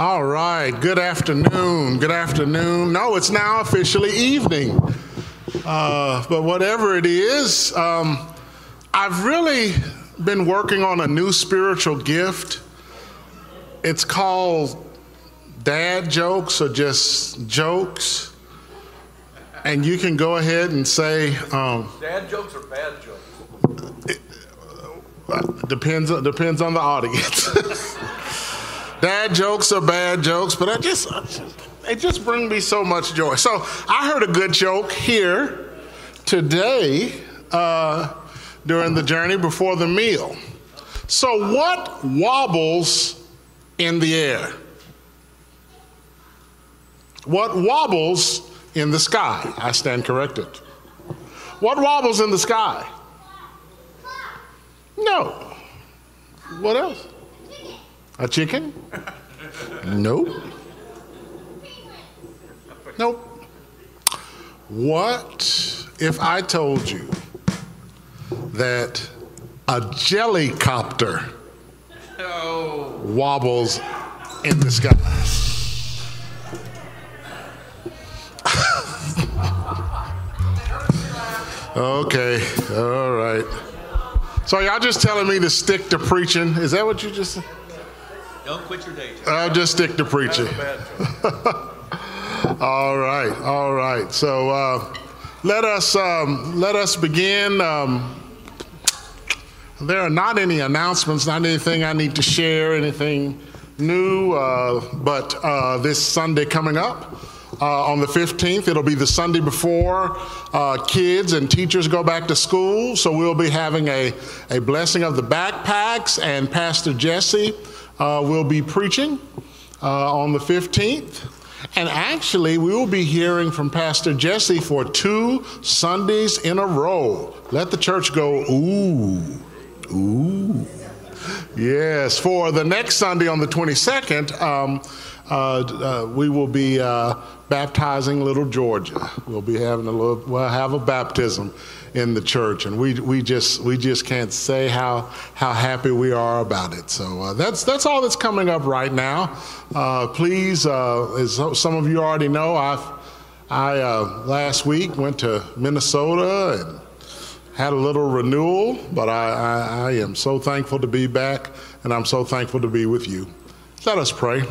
All right, good afternoon. Good afternoon. No, it's now officially evening. Uh, but whatever it is, um, I've really been working on a new spiritual gift. It's called dad jokes or just jokes. And you can go ahead and say, um, Dad jokes or bad jokes? depends depends on the audience. Dad jokes are bad jokes, but I just it just brings me so much joy. So I heard a good joke here today uh, during the journey before the meal. So what wobbles in the air? What wobbles in the sky? I stand corrected. What wobbles in the sky? No. What else? A chicken? Nope. Nope. What if I told you that a jellycopter wobbles in the sky? okay, all right. So y'all just telling me to stick to preaching? Is that what you just said? Don't quit your day job. I'll just stick to preaching. That's a bad. All right, all right. So uh, let us um, let us begin. Um, there are not any announcements, not anything I need to share, anything new. Uh, but uh, this Sunday coming up. Uh, on the 15th, it'll be the Sunday before uh, kids and teachers go back to school. So we'll be having a, a blessing of the backpacks, and Pastor Jesse uh, will be preaching uh, on the 15th. And actually, we will be hearing from Pastor Jesse for two Sundays in a row. Let the church go, ooh, ooh. Yes, for the next Sunday on the 22nd, um, uh, uh, we will be uh, baptizing little Georgia. We'll be having a little, we'll have a baptism in the church, and we, we just we just can't say how how happy we are about it. So uh, that's that's all that's coming up right now. Uh, please, uh, as some of you already know, I've I last week went to Minnesota and had a little renewal, but I, I, I am so thankful to be back, and I'm so thankful to be with you. Let us pray.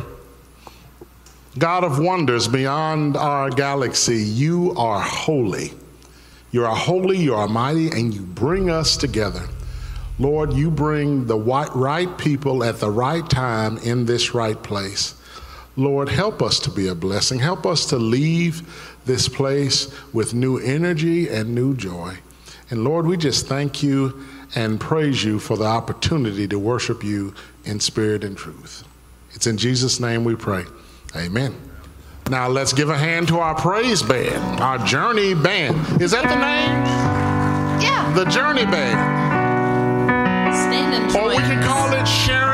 God of wonders beyond our galaxy, you are holy. You are holy, you are mighty, and you bring us together. Lord, you bring the right people at the right time in this right place. Lord, help us to be a blessing. Help us to leave this place with new energy and new joy. And Lord, we just thank you and praise you for the opportunity to worship you in spirit and truth. It's in Jesus' name we pray. Amen. Now let's give a hand to our praise band, our journey band. Is that the name? Yeah. The journey band. Stand and Or we can call it Sharon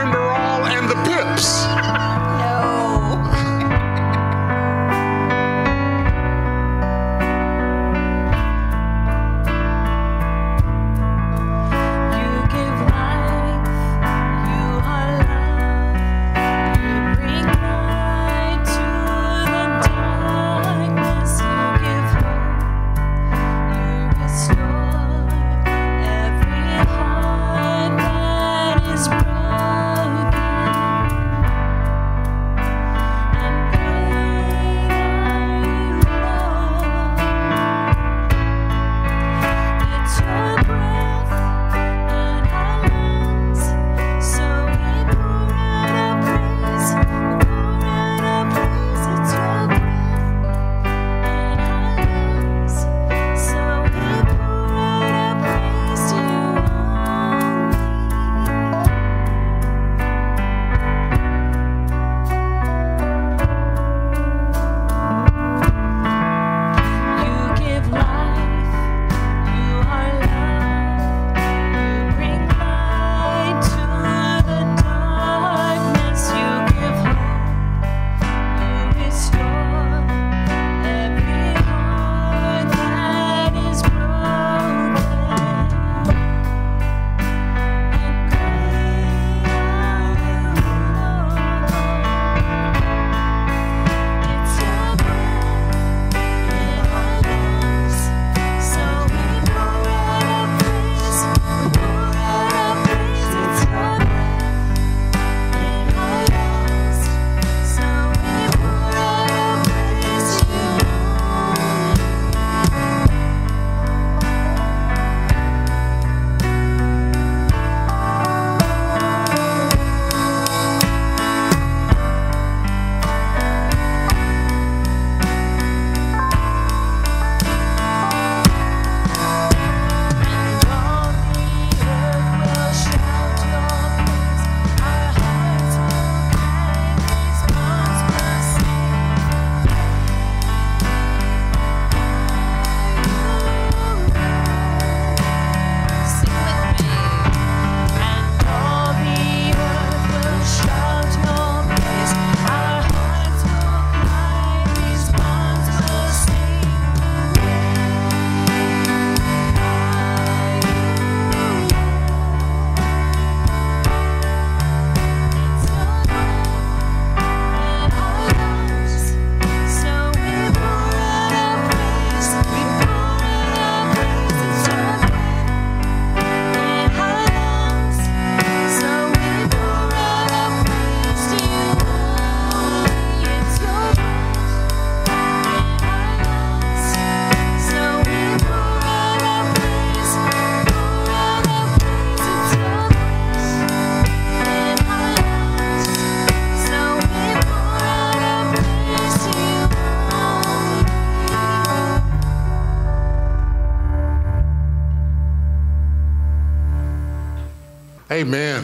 Amen.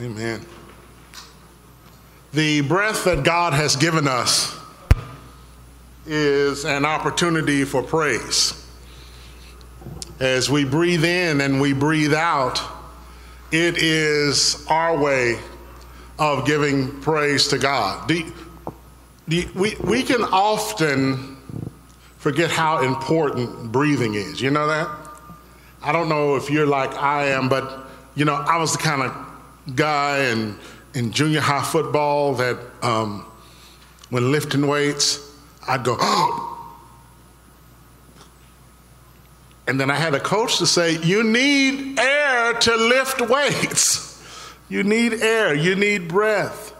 Amen. The breath that God has given us is an opportunity for praise. As we breathe in and we breathe out, it is our way of giving praise to God. The, the, we, we can often forget how important breathing is. You know that? I don't know if you're like I am, but you know, I was the kind of guy in, in junior high football that um, when lifting weights, I'd go, and then I had a coach to say, You need air to lift weights. You need air, you need breath.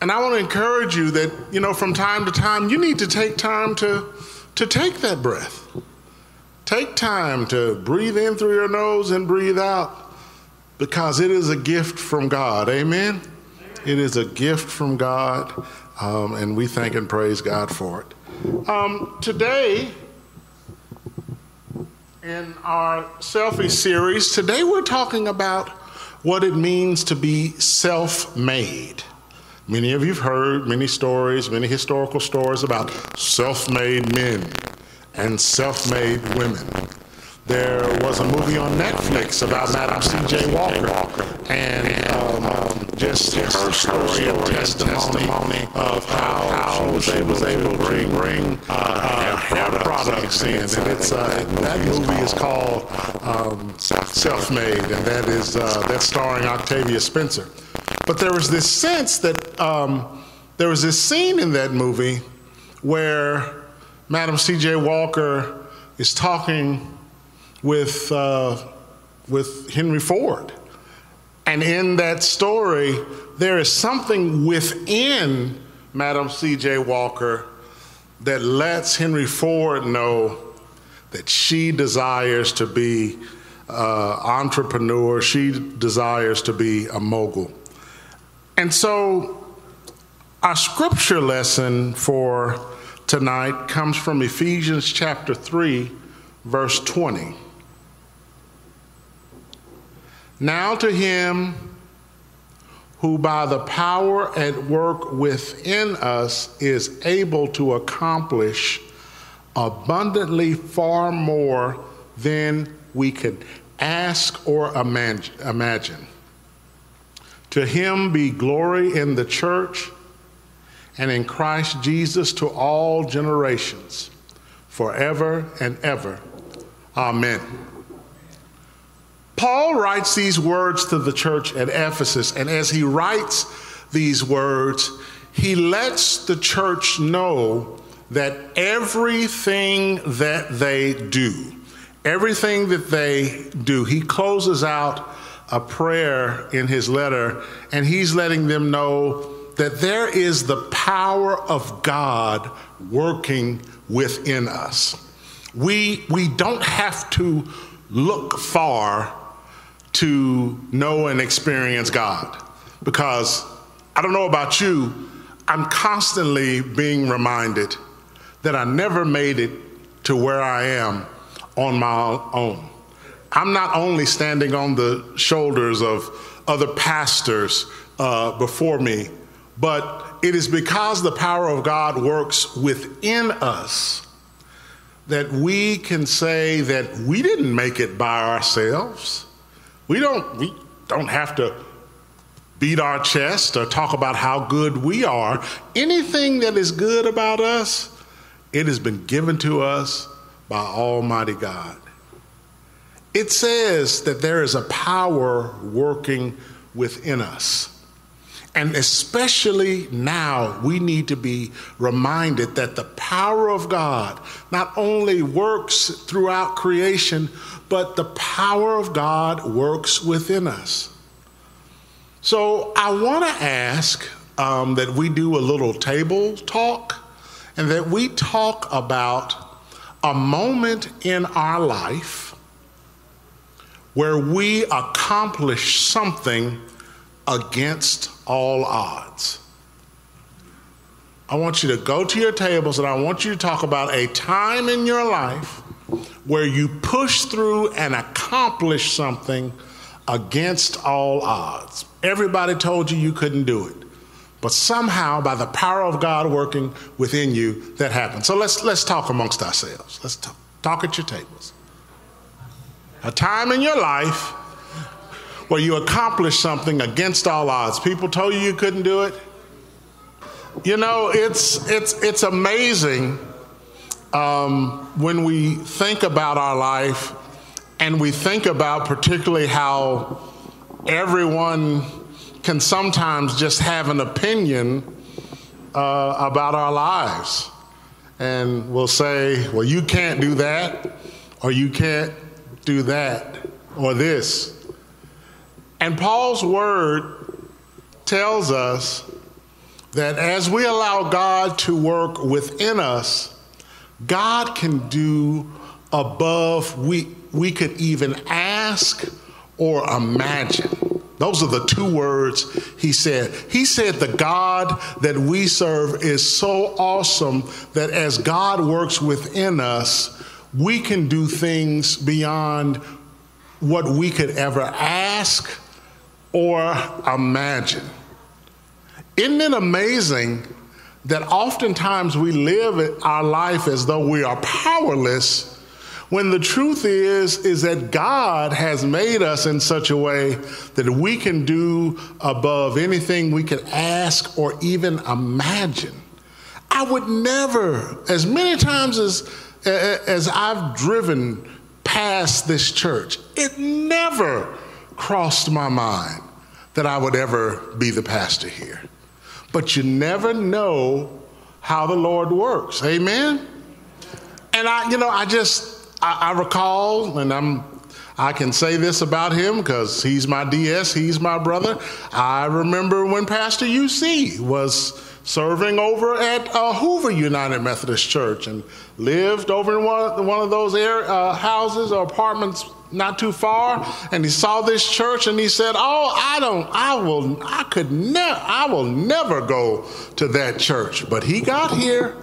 And I want to encourage you that, you know, from time to time, you need to take time to, to take that breath. Take time to breathe in through your nose and breathe out because it is a gift from God. Amen? It is a gift from God, um, and we thank and praise God for it. Um, today, in our selfie series, today we're talking about what it means to be self made. Many of you have heard many stories, many historical stories about self made men and self made women. There was a movie on Netflix about Madam C.J. Walker and um, just her story and testimony of how she was able, was able to bring, bring uh, hair products in. And it's, uh, that movie is called um, Self Made, and that is uh, that's starring Octavia Spencer. But there was this sense that um, there was this scene in that movie where Madam C.J. Walker is talking with, uh, with Henry Ford. And in that story, there is something within Madam C.J. Walker that lets Henry Ford know that she desires to be an entrepreneur, she desires to be a mogul. And so, our scripture lesson for tonight comes from Ephesians chapter 3, verse 20. Now to him who by the power at work within us is able to accomplish abundantly far more than we could ask or imagine. To him be glory in the church and in Christ Jesus to all generations, forever and ever. Amen. Paul writes these words to the church at Ephesus, and as he writes these words, he lets the church know that everything that they do, everything that they do, he closes out a prayer in his letter, and he's letting them know that there is the power of God working within us. We, we don't have to look far to know and experience God because I don't know about you, I'm constantly being reminded that I never made it to where I am on my own. I'm not only standing on the shoulders of other pastors uh, before me, but it is because the power of God works within us that we can say that we didn't make it by ourselves. We don't, we don't have to beat our chest or talk about how good we are. Anything that is good about us, it has been given to us by Almighty God. It says that there is a power working within us. And especially now, we need to be reminded that the power of God not only works throughout creation, but the power of God works within us. So I want to ask um, that we do a little table talk and that we talk about a moment in our life where we accomplish something against all odds. I want you to go to your tables and I want you to talk about a time in your life where you push through and accomplish something against all odds. Everybody told you you couldn't do it. But somehow, by the power of God working within you, that happened. So let's, let's talk amongst ourselves. Let's talk, talk at your tables. A time in your life where you accomplish something against all odds. People told you you couldn't do it. You know, it's, it's, it's amazing um, when we think about our life and we think about particularly how everyone can sometimes just have an opinion uh, about our lives. And we'll say, well, you can't do that, or you can't do that, or this. And Paul's word tells us that as we allow God to work within us, God can do above we, we could even ask or imagine. Those are the two words he said. He said, The God that we serve is so awesome that as God works within us, we can do things beyond what we could ever ask or imagine. Isn't it amazing that oftentimes we live our life as though we are powerless when the truth is is that God has made us in such a way that we can do above anything we could ask or even imagine. I would never as many times as as I've driven past this church, it never crossed my mind that I would ever be the pastor here. But you never know how the Lord works. Amen? And I, you know, I just, I, I recall, and I'm, I can say this about him because he's my DS, he's my brother. I remember when Pastor UC was serving over at uh, Hoover United Methodist Church and lived over in one, one of those air, uh, houses or apartments not too far and he saw this church and he said oh i don't i will i could never i will never go to that church. But he got here.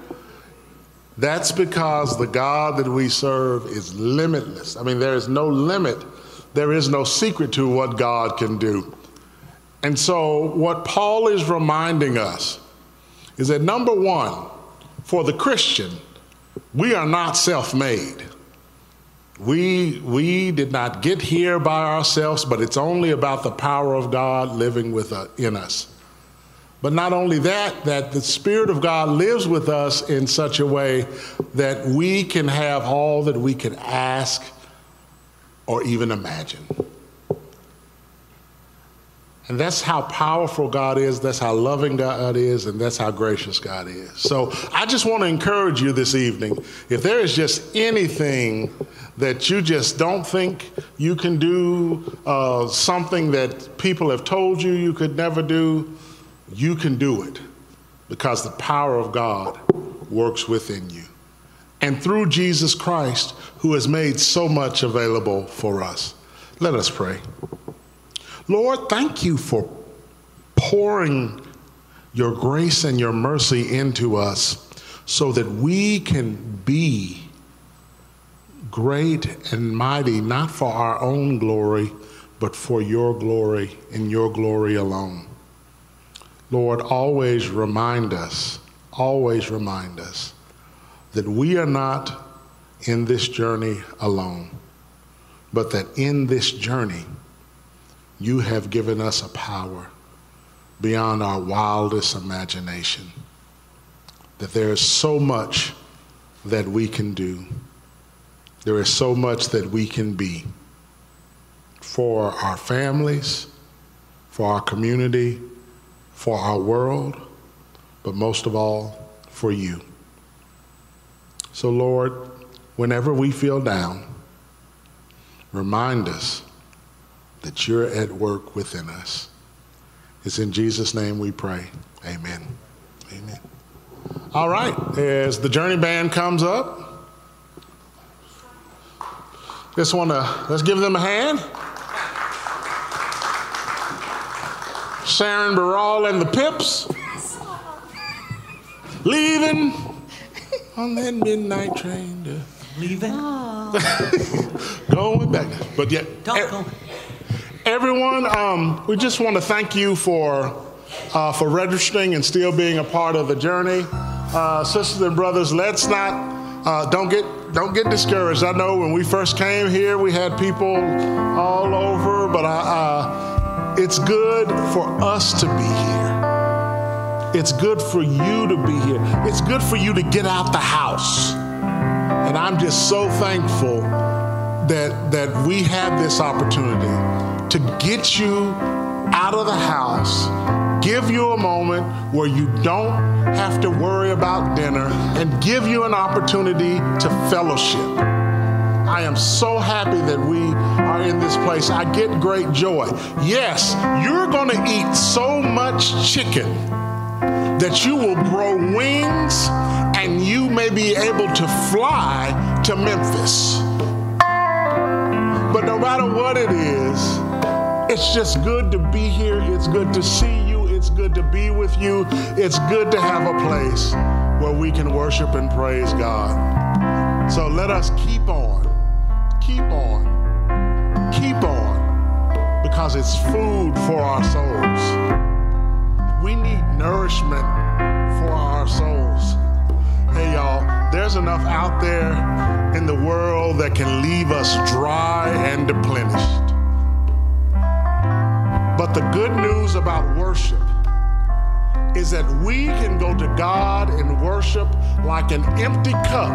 That's because the god that we serve is limitless. I mean there is no limit. There is no secret to what god can do. And so what paul is reminding us is that number one for the christian we are not self-made we, we did not get here by ourselves, but it's only about the power of God living with, uh, in us. But not only that, that the Spirit of God lives with us in such a way that we can have all that we can ask or even imagine. And that's how powerful God is, that's how loving God is, and that's how gracious God is. So I just want to encourage you this evening if there is just anything that you just don't think you can do, uh, something that people have told you you could never do, you can do it because the power of God works within you. And through Jesus Christ, who has made so much available for us. Let us pray. Lord, thank you for pouring your grace and your mercy into us so that we can be great and mighty, not for our own glory, but for your glory and your glory alone. Lord, always remind us, always remind us that we are not in this journey alone, but that in this journey, you have given us a power beyond our wildest imagination. That there is so much that we can do. There is so much that we can be for our families, for our community, for our world, but most of all, for you. So, Lord, whenever we feel down, remind us that you're at work within us. It's in Jesus' name we pray. Amen. Amen. All right, as the Journey Band comes up, just want to let's give them a hand. Sharon Baral and the Pips leaving on that midnight train to Leaving? going back, but yet Don't eh, go. Everyone, um, we just want to thank you for uh, for registering and still being a part of the journey. Uh, sisters and brothers, let's not uh, don't get don't get discouraged. I know when we first came here, we had people all over, but I, it's good for us to be here. It's good for you to be here. It's good for you to get out the house. And I'm just so thankful that that we have this opportunity to get you out of the house, give you a moment where you don't have to worry about dinner, and give you an opportunity to fellowship. I am so happy that we are in this place. I get great joy. Yes, you're going to eat so much chicken that you will grow wings and you may be able to fly to Memphis. But no matter what it is, it's just good to be here. It's good to see you. It's good to be with you. It's good to have a place where we can worship and praise God. So let us keep on, keep on, keep on, because it's food for our souls. We need nourishment for our souls. Hey, y'all, there's enough out there in the world that can leave us dry and deplenished. But the good news about worship is that we can go to God and worship like an empty cup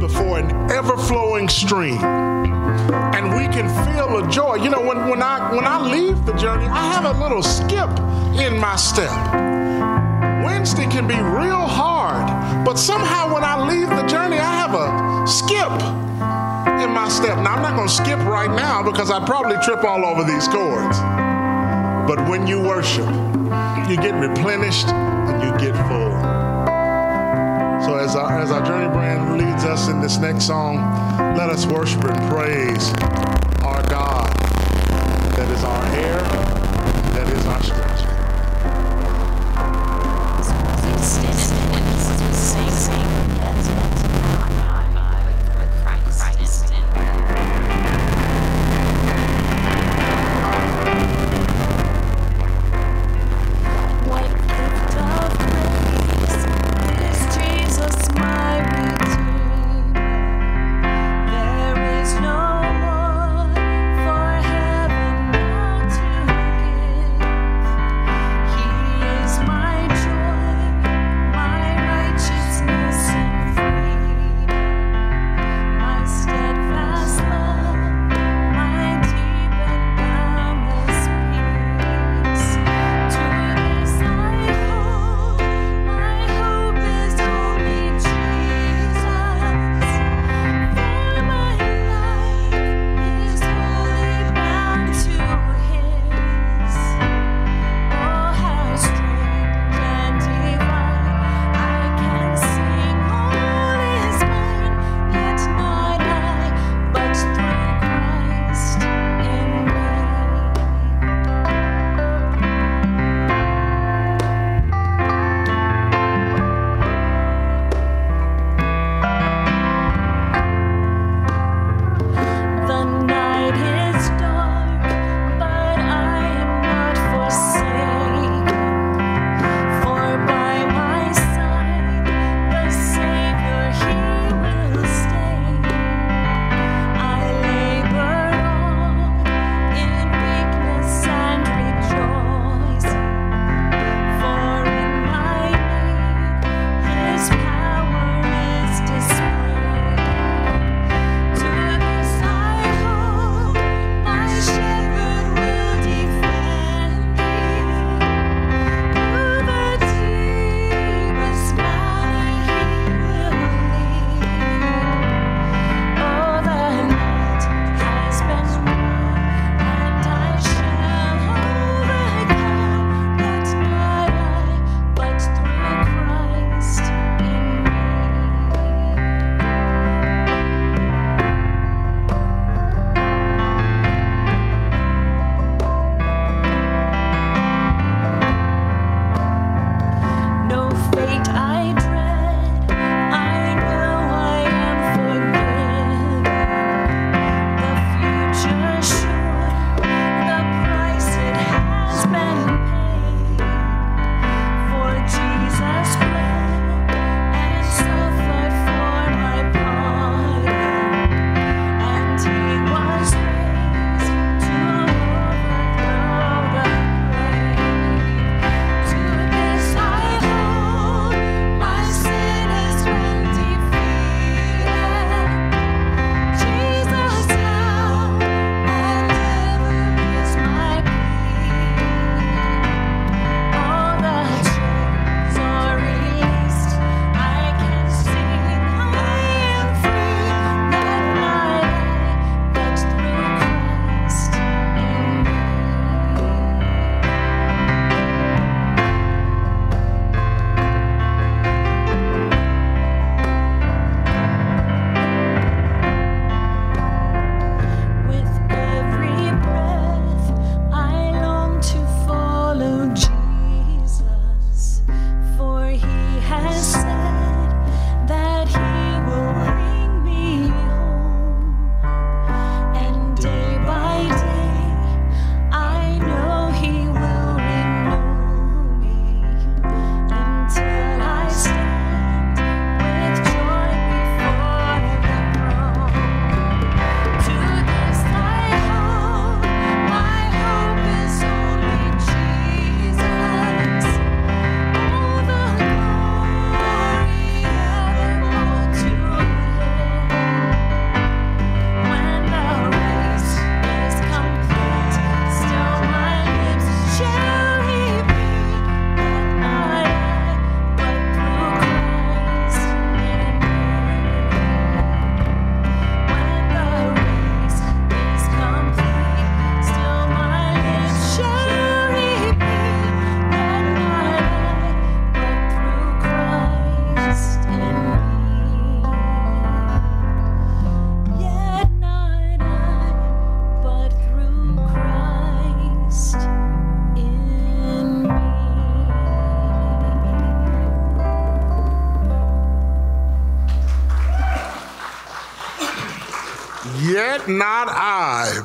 before an ever flowing stream. And we can feel the joy. You know, when, when, I, when I leave the journey, I have a little skip in my step. Wednesday can be real hard, but somehow when I leave the journey, I have a skip in my step. Now, I'm not going to skip right now because I'd probably trip all over these cords. But when you worship, you get replenished and you get full. So as our, as our journey brand leads us in this next song, let us worship and praise our God that is our air,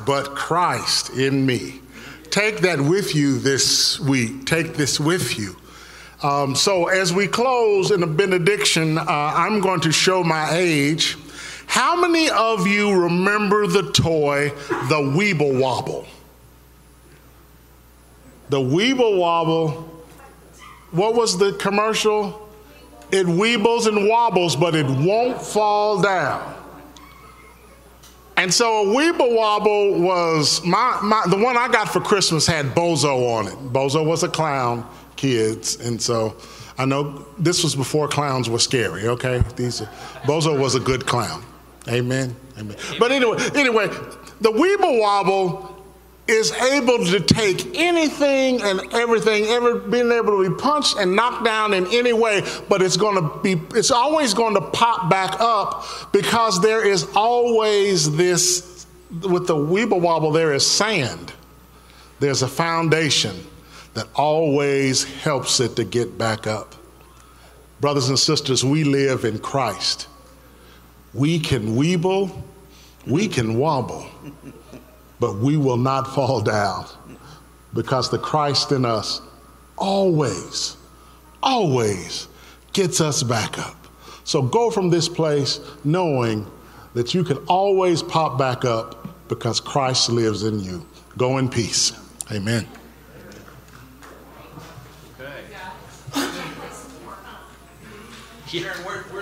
but Christ in me. Take that with you this week. Take this with you. Um, so, as we close in the benediction, uh, I'm going to show my age. How many of you remember the toy, the Weeble Wobble? The Weeble Wobble, what was the commercial? It weebles and wobbles, but it won't fall down. And so a Weeble Wobble was my, my the one I got for Christmas had Bozo on it. Bozo was a clown, kids, and so I know this was before clowns were scary. Okay, these Bozo was a good clown. Amen. Amen. But anyway, anyway, the Weeble Wobble is able to take anything and everything, ever being able to be punched and knocked down in any way, but it's going to be, it's always going to pop back up because there is always this, with the Weeble Wobble, there is sand. There's a foundation that always helps it to get back up. Brothers and sisters, we live in Christ. We can weeble, we can wobble but we will not fall down because the Christ in us always, always gets us back up. So go from this place knowing that you can always pop back up because Christ lives in you. Go in peace. Amen. Sharon, where, where's that? Where's the